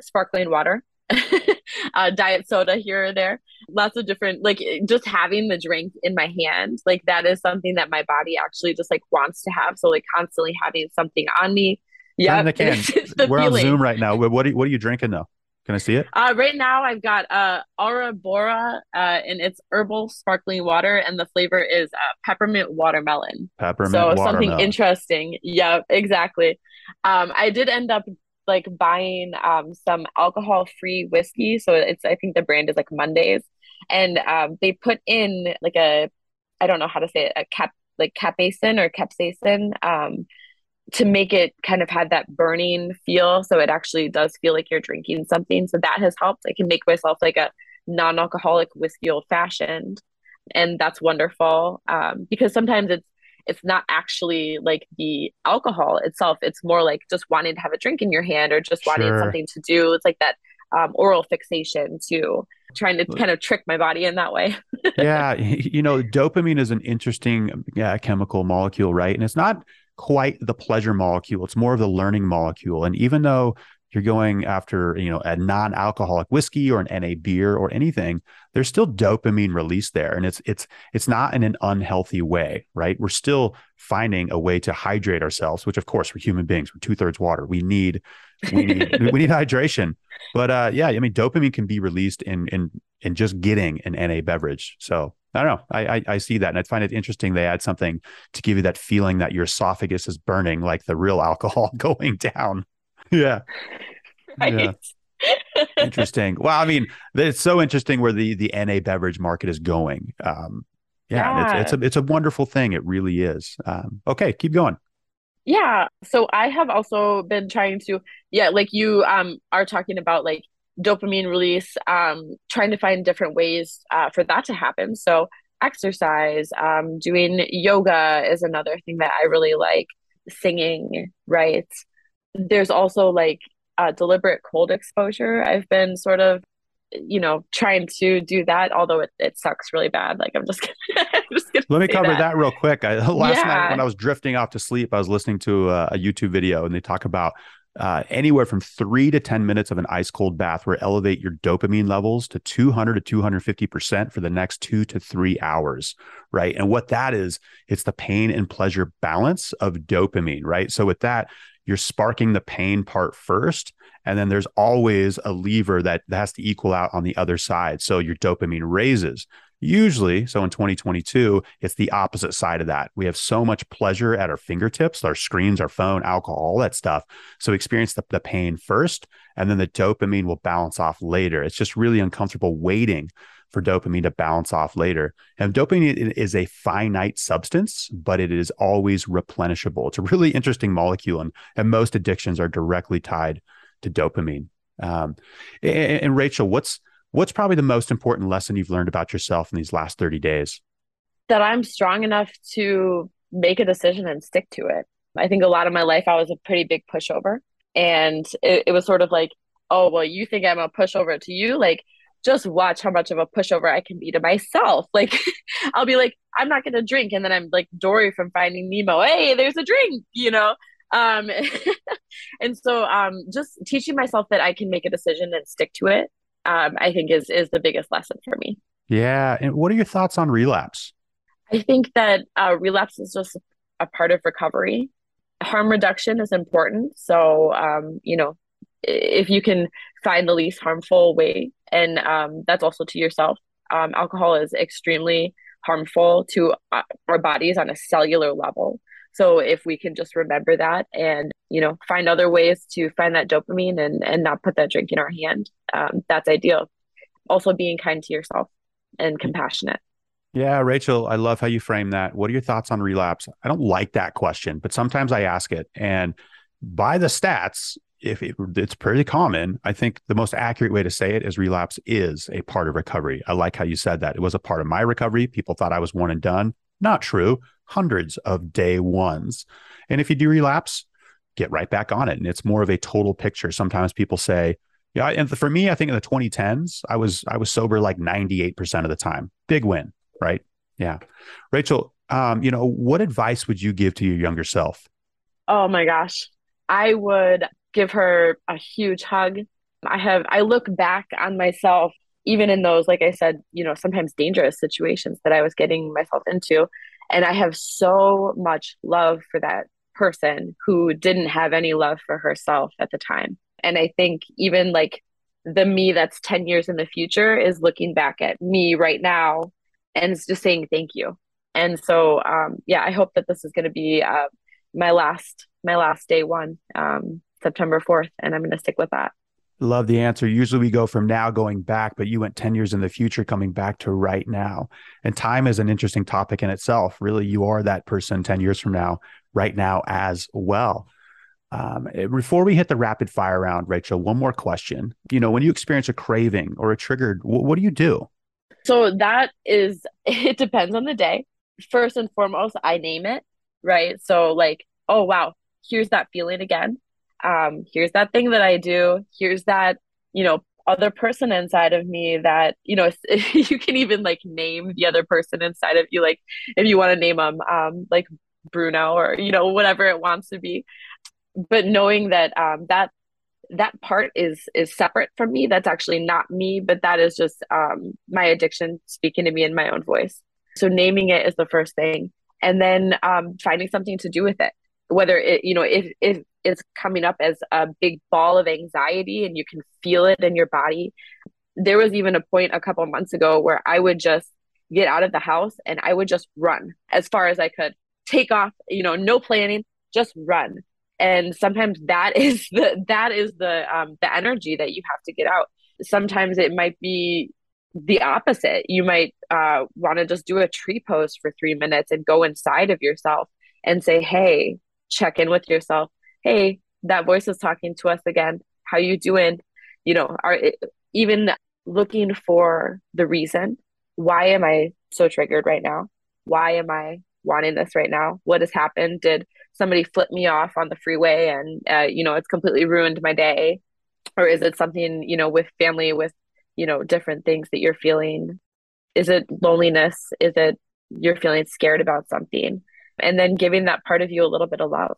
sparkling water uh, diet soda here or there lots of different like just having the drink in my hand like that is something that my body actually just like wants to have. So like constantly having something on me. Yeah we're feeling. on zoom right now. What are, what are you drinking though can I see it? Uh, right now, I've got uh, Aura Bora, uh, and it's herbal sparkling water, and the flavor is uh, peppermint watermelon. Peppermint so watermelon. something interesting. Yeah, exactly. Um, I did end up like buying um, some alcohol-free whiskey. So it's I think the brand is like Mondays, and um, they put in like a I don't know how to say it a cap like capsaicin or capsaicin um, to make it kind of have that burning feel. So it actually does feel like you're drinking something. So that has helped. I can make myself like a non-alcoholic whiskey old fashioned and that's wonderful um, because sometimes it's it's not actually like the alcohol itself. It's more like just wanting to have a drink in your hand or just wanting sure. something to do. It's like that um, oral fixation too trying to kind of trick my body in that way. Yeah you know dopamine is an interesting yeah, chemical molecule right? And it's not quite the pleasure molecule. It's more of the learning molecule. And even though you're going after you know a non-alcoholic whiskey or an NA beer or anything, there's still dopamine release there, and it's it's it's not in an unhealthy way, right? We're still finding a way to hydrate ourselves, which of course we're human beings, we're two thirds water. We need we need we need hydration, but uh, yeah, I mean dopamine can be released in in in just getting an NA beverage. So I don't know. I, I, I see that, and I find it interesting. They add something to give you that feeling that your esophagus is burning, like the real alcohol going down. Yeah. Right. Yeah. interesting. Well, I mean, it's so interesting where the the NA beverage market is going. Um, yeah, Yeah. It's, it's a it's a wonderful thing. It really is. Um, okay, keep going. Yeah. So I have also been trying to, yeah, like you um are talking about like dopamine release, um, trying to find different ways uh, for that to happen. So exercise, um, doing yoga is another thing that I really like. Singing, right? There's also like uh, deliberate cold exposure. I've been sort of, you know, trying to do that, although it, it sucks really bad. Like I'm just gonna, I'm just Let me cover that. real quick. I, last night when I was drifting off to sleep, I was listening to a, a YouTube video, and they talk about uh, anywhere from three to ten minutes of an ice cold bath will elevate your dopamine levels to 200 to 250 percent for the next two to three hours, right? And what that is, it's the pain and pleasure balance of dopamine, right? So with that, you're sparking the pain part first, and then there's always a lever that, that has to equal out on the other side. So your dopamine raises. Usually, so in 2022, it's the opposite side of that. We have so much pleasure at our fingertips, our screens, our phone, alcohol, all that stuff. So experience the, the pain first, and then the dopamine will balance off later. It's just really uncomfortable waiting for dopamine to balance off later. And dopamine is a finite substance, but it is always replenishable. It's a really interesting molecule, and, and most addictions are directly tied to dopamine. Um, and, and Rachel, what's what's probably the most important lesson you've learned about yourself in these last 30 days? that I'm strong enough to make a decision and stick to it. I think a lot of my life I was a pretty big pushover. And it, it was sort of like, oh, well, you think I'm a pushover to you? Like, just watch how much of a pushover I can be to myself. Like, I'll be like, I'm not going to drink. And then I'm like Dory from Finding Nemo. Hey, there's a drink, you know? Um, and so um, just teaching myself that I can make a decision and stick to it, um, I think is is the biggest lesson for me. Yeah. And what are your thoughts on relapse? I think that uh, relapse is just a part of recovery. Harm reduction is important. So, um, you know, if you can find the least harmful way, and um, that's also to yourself, um, alcohol is extremely harmful to uh, our bodies on a cellular level. So, if we can just remember that and, you know, find other ways to find that dopamine and, and not put that drink in our hand, um, that's ideal. Also, being kind to yourself and compassionate. Yeah, Rachel, I love how you frame that. What are your thoughts on relapse? I don't like that question, but sometimes I ask it. And by the stats, if it, it's pretty common, I think the most accurate way to say it is relapse is a part of recovery. I like how you said that. It was a part of my recovery. People thought I was one and done. Not true. Hundreds of day ones. And if you do relapse, get right back on it. And it's more of a total picture. Sometimes people say, yeah, and for me, I think in the 2010s, I was I was sober like 98% of the time. Big win right? Yeah. Rachel, um, you know, what advice would you give to your younger self? Oh my gosh. I would give her a huge hug. I have, I look back on myself, even in those, like I said, you know, sometimes dangerous situations that I was getting myself into. And I have so much love for that person who didn't have any love for herself at the time. And I think even like the me that's 10 years in the future is looking back at me right now and it's just saying thank you. And so, um, yeah, I hope that this is going to be uh, my last my last day one, um, September fourth, and I'm going to stick with that. Love the answer. Usually we go from now going back, but you went 10 years in the future coming back to right now. And time is an interesting topic in itself. Really, you are that person 10 years from now, right now as well. Um, before we hit the rapid fire round, Rachel, one more question. You know, when you experience a craving or a triggered, wh- what do you do? So that is, it depends on the day. First and foremost, I name it, right? So, like, oh, wow, here's that feeling again. Um, here's that thing that I do. Here's that, you know, other person inside of me that, you know, you can even like name the other person inside of you. Like, if you want to name them, um, like Bruno or, you know, whatever it wants to be. But knowing that um, that that part is is separate from me that's actually not me but that is just um, my addiction speaking to me in my own voice so naming it is the first thing and then um, finding something to do with it whether it you know if if it's coming up as a big ball of anxiety and you can feel it in your body. There was even a point a couple months ago where i would just get out of the house and i would just run as far as i could. Take off you know no planning just run. And sometimes that is the that is the um the energy that you have to get out. Sometimes it might be the opposite. You might uh, want to just do a tree pose for three minutes and go inside of yourself and say hey check in with yourself hey that voice is talking to us again. How you doing? You know are even looking for the reason why am i so triggered right now? Why am i wanting this right now? What has happened? Did somebody flip me off on the freeway and uh, you know it's completely ruined my day? Or is it something you know with family with you know different things that you're feeling? Is it loneliness? Is it you're feeling scared about something? And then giving that part of you a little bit of love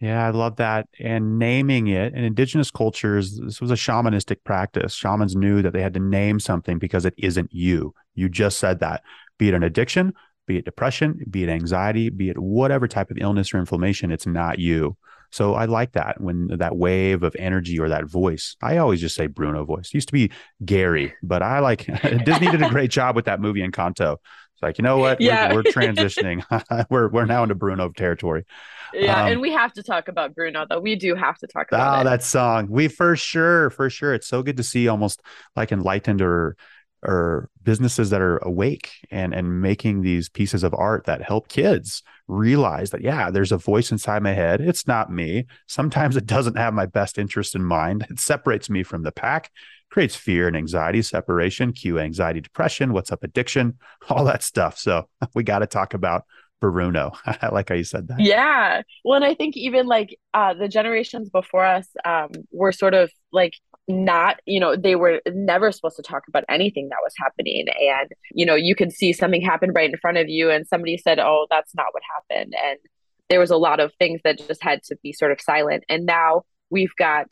yeah, I love that. And naming it in indigenous cultures, this was a shamanistic practice. Shamans knew that they had to name something because it isn't you. You just said that, be it an addiction, be it depression, be it anxiety, be it whatever type of illness or inflammation, it's not you. So I like that when that wave of energy or that voice. I always just say Bruno voice. It used to be Gary, but I like Disney did a great job with that movie Encanto. It's like, you know what? Yeah. We're, we're transitioning. we're we're now into Bruno territory. Yeah, um, and we have to talk about Bruno though. We do have to talk about oh, it. that song. We for sure, for sure. It's so good to see almost like enlightened or or businesses that are awake and and making these pieces of art that help kids realize that yeah there's a voice inside my head it's not me sometimes it doesn't have my best interest in mind it separates me from the pack creates fear and anxiety separation cue anxiety depression what's up addiction all that stuff so we got to talk about Bruno. I like how you said that. Yeah. Well, and I think even like uh, the generations before us um, were sort of like not you know they were never supposed to talk about anything that was happening and you know you could see something happen right in front of you and somebody said oh that's not what happened and there was a lot of things that just had to be sort of silent and now we've got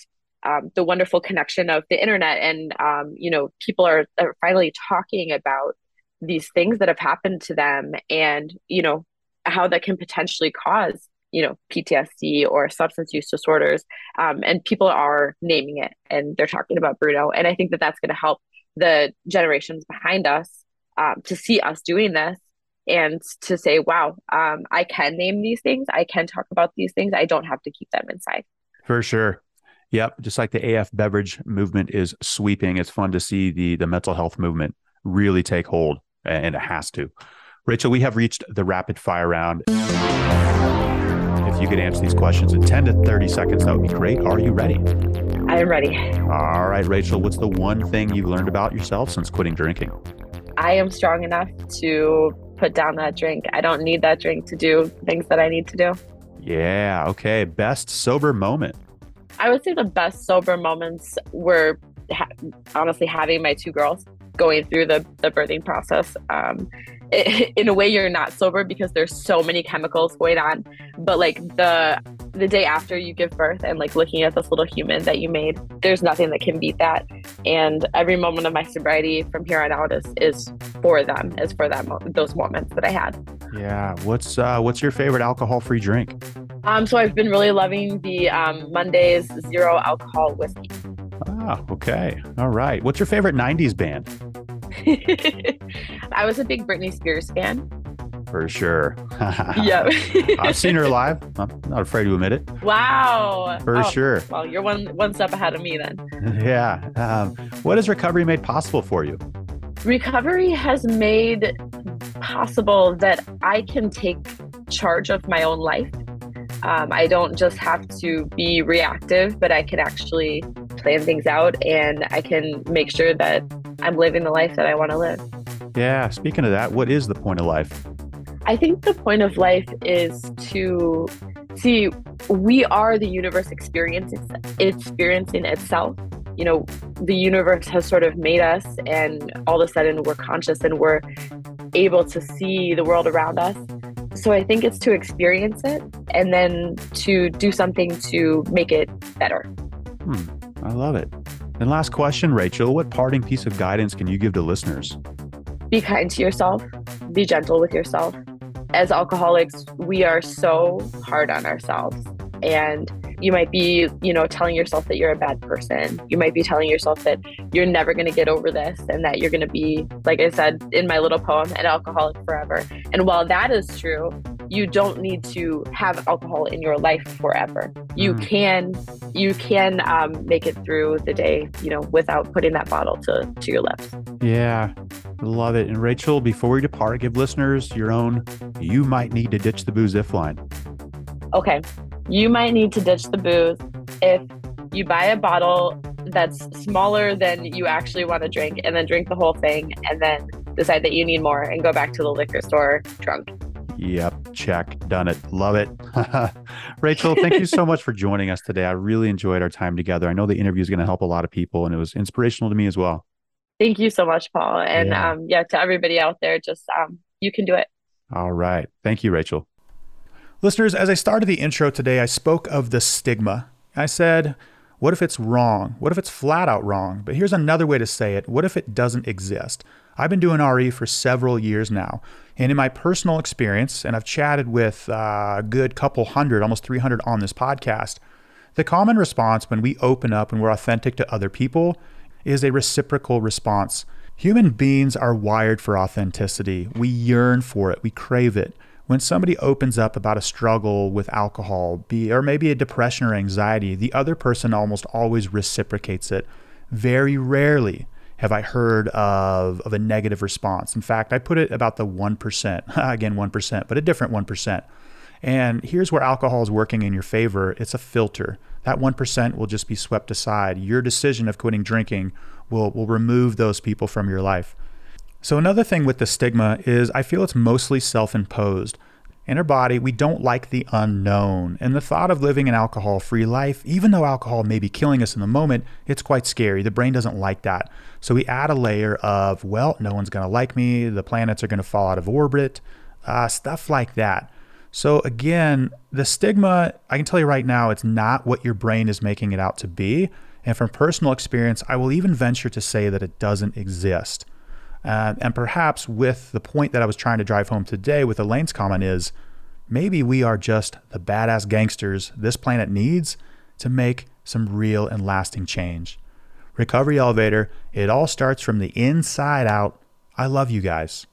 um, the wonderful connection of the internet and um, you know people are, are finally talking about these things that have happened to them and you know how that can potentially cause you know PTSD or substance use disorders, um, and people are naming it and they're talking about Bruno, and I think that that's going to help the generations behind us um, to see us doing this and to say, wow, um, I can name these things, I can talk about these things, I don't have to keep them inside. For sure. Yep, just like the AF beverage movement is sweeping, it's fun to see the the mental health movement really take hold, and it has to. Rachel, we have reached the rapid fire round if you could answer these questions in 10 to 30 seconds, that would be great. Are you ready? I am ready. All right, Rachel, what's the one thing you've learned about yourself since quitting drinking? I am strong enough to put down that drink. I don't need that drink to do things that I need to do. Yeah. Okay. Best sober moment. I would say the best sober moments were ha- honestly having my two girls going through the, the birthing process. Um, it, in a way, you're not sober because there's so many chemicals going on. But like the the day after you give birth and like looking at this little human that you made, there's nothing that can beat that. And every moment of my sobriety from here on out is is for them, is for that mo- those moments that I had. Yeah. What's uh, what's your favorite alcohol free drink? Um, so I've been really loving the um, Mondays zero alcohol whiskey. Ah, okay. All right. What's your favorite 90s band? I was a big Britney Spears fan. For sure. yeah. I've seen her live. I'm not afraid to admit it. Wow. For oh, sure. Well, you're one one step ahead of me then. Yeah. Um, what has recovery made possible for you? Recovery has made possible that I can take charge of my own life. Um, I don't just have to be reactive, but I can actually plan things out and I can make sure that I'm living the life that I want to live. Yeah. Speaking of that, what is the point of life? I think the point of life is to see we are the universe experiencing experiencing itself. You know, the universe has sort of made us, and all of a sudden we're conscious and we're able to see the world around us. So I think it's to experience it and then to do something to make it better. Hmm. I love it. And last question, Rachel, what parting piece of guidance can you give to listeners? Be kind to yourself, be gentle with yourself. As alcoholics, we are so hard on ourselves. And you might be, you know, telling yourself that you're a bad person. You might be telling yourself that you're never going to get over this and that you're going to be, like I said in my little poem, an alcoholic forever. And while that is true, you don't need to have alcohol in your life forever. You mm. can you can um, make it through the day, you know, without putting that bottle to to your lips. Yeah, love it. And Rachel, before we depart, give listeners your own. You might need to ditch the booze if line. Okay, you might need to ditch the booze if you buy a bottle that's smaller than you actually want to drink and then drink the whole thing and then decide that you need more and go back to the liquor store drunk. Yep, check, done it. Love it. Rachel, thank you so much for joining us today. I really enjoyed our time together. I know the interview is going to help a lot of people and it was inspirational to me as well. Thank you so much, Paul. And yeah, um, yeah to everybody out there, just um, you can do it. All right. Thank you, Rachel. Listeners, as I started the intro today, I spoke of the stigma. I said, what if it's wrong? What if it's flat out wrong? But here's another way to say it what if it doesn't exist? I've been doing RE for several years now. And in my personal experience, and I've chatted with uh, a good couple hundred, almost 300 on this podcast, the common response when we open up and we're authentic to other people is a reciprocal response. Human beings are wired for authenticity. We yearn for it, we crave it. When somebody opens up about a struggle with alcohol, be, or maybe a depression or anxiety, the other person almost always reciprocates it. Very rarely have I heard of, of a negative response. In fact, I put it about the 1%, again, 1%, but a different 1%. And here's where alcohol is working in your favor it's a filter. That 1% will just be swept aside. Your decision of quitting drinking will, will remove those people from your life. So, another thing with the stigma is I feel it's mostly self imposed in our body, we don't like the unknown. And the thought of living an alcohol free life, even though alcohol may be killing us in the moment, it's quite scary. The brain doesn't like that. So we add a layer of, well, no one's going to like me, the planets are going to fall out of orbit, uh, stuff like that. So again, the stigma, I can tell you right now, it's not what your brain is making it out to be. And from personal experience, I will even venture to say that it doesn't exist. Uh, and perhaps with the point that I was trying to drive home today with Elaine's comment is maybe we are just the badass gangsters this planet needs to make some real and lasting change. Recovery Elevator, it all starts from the inside out. I love you guys.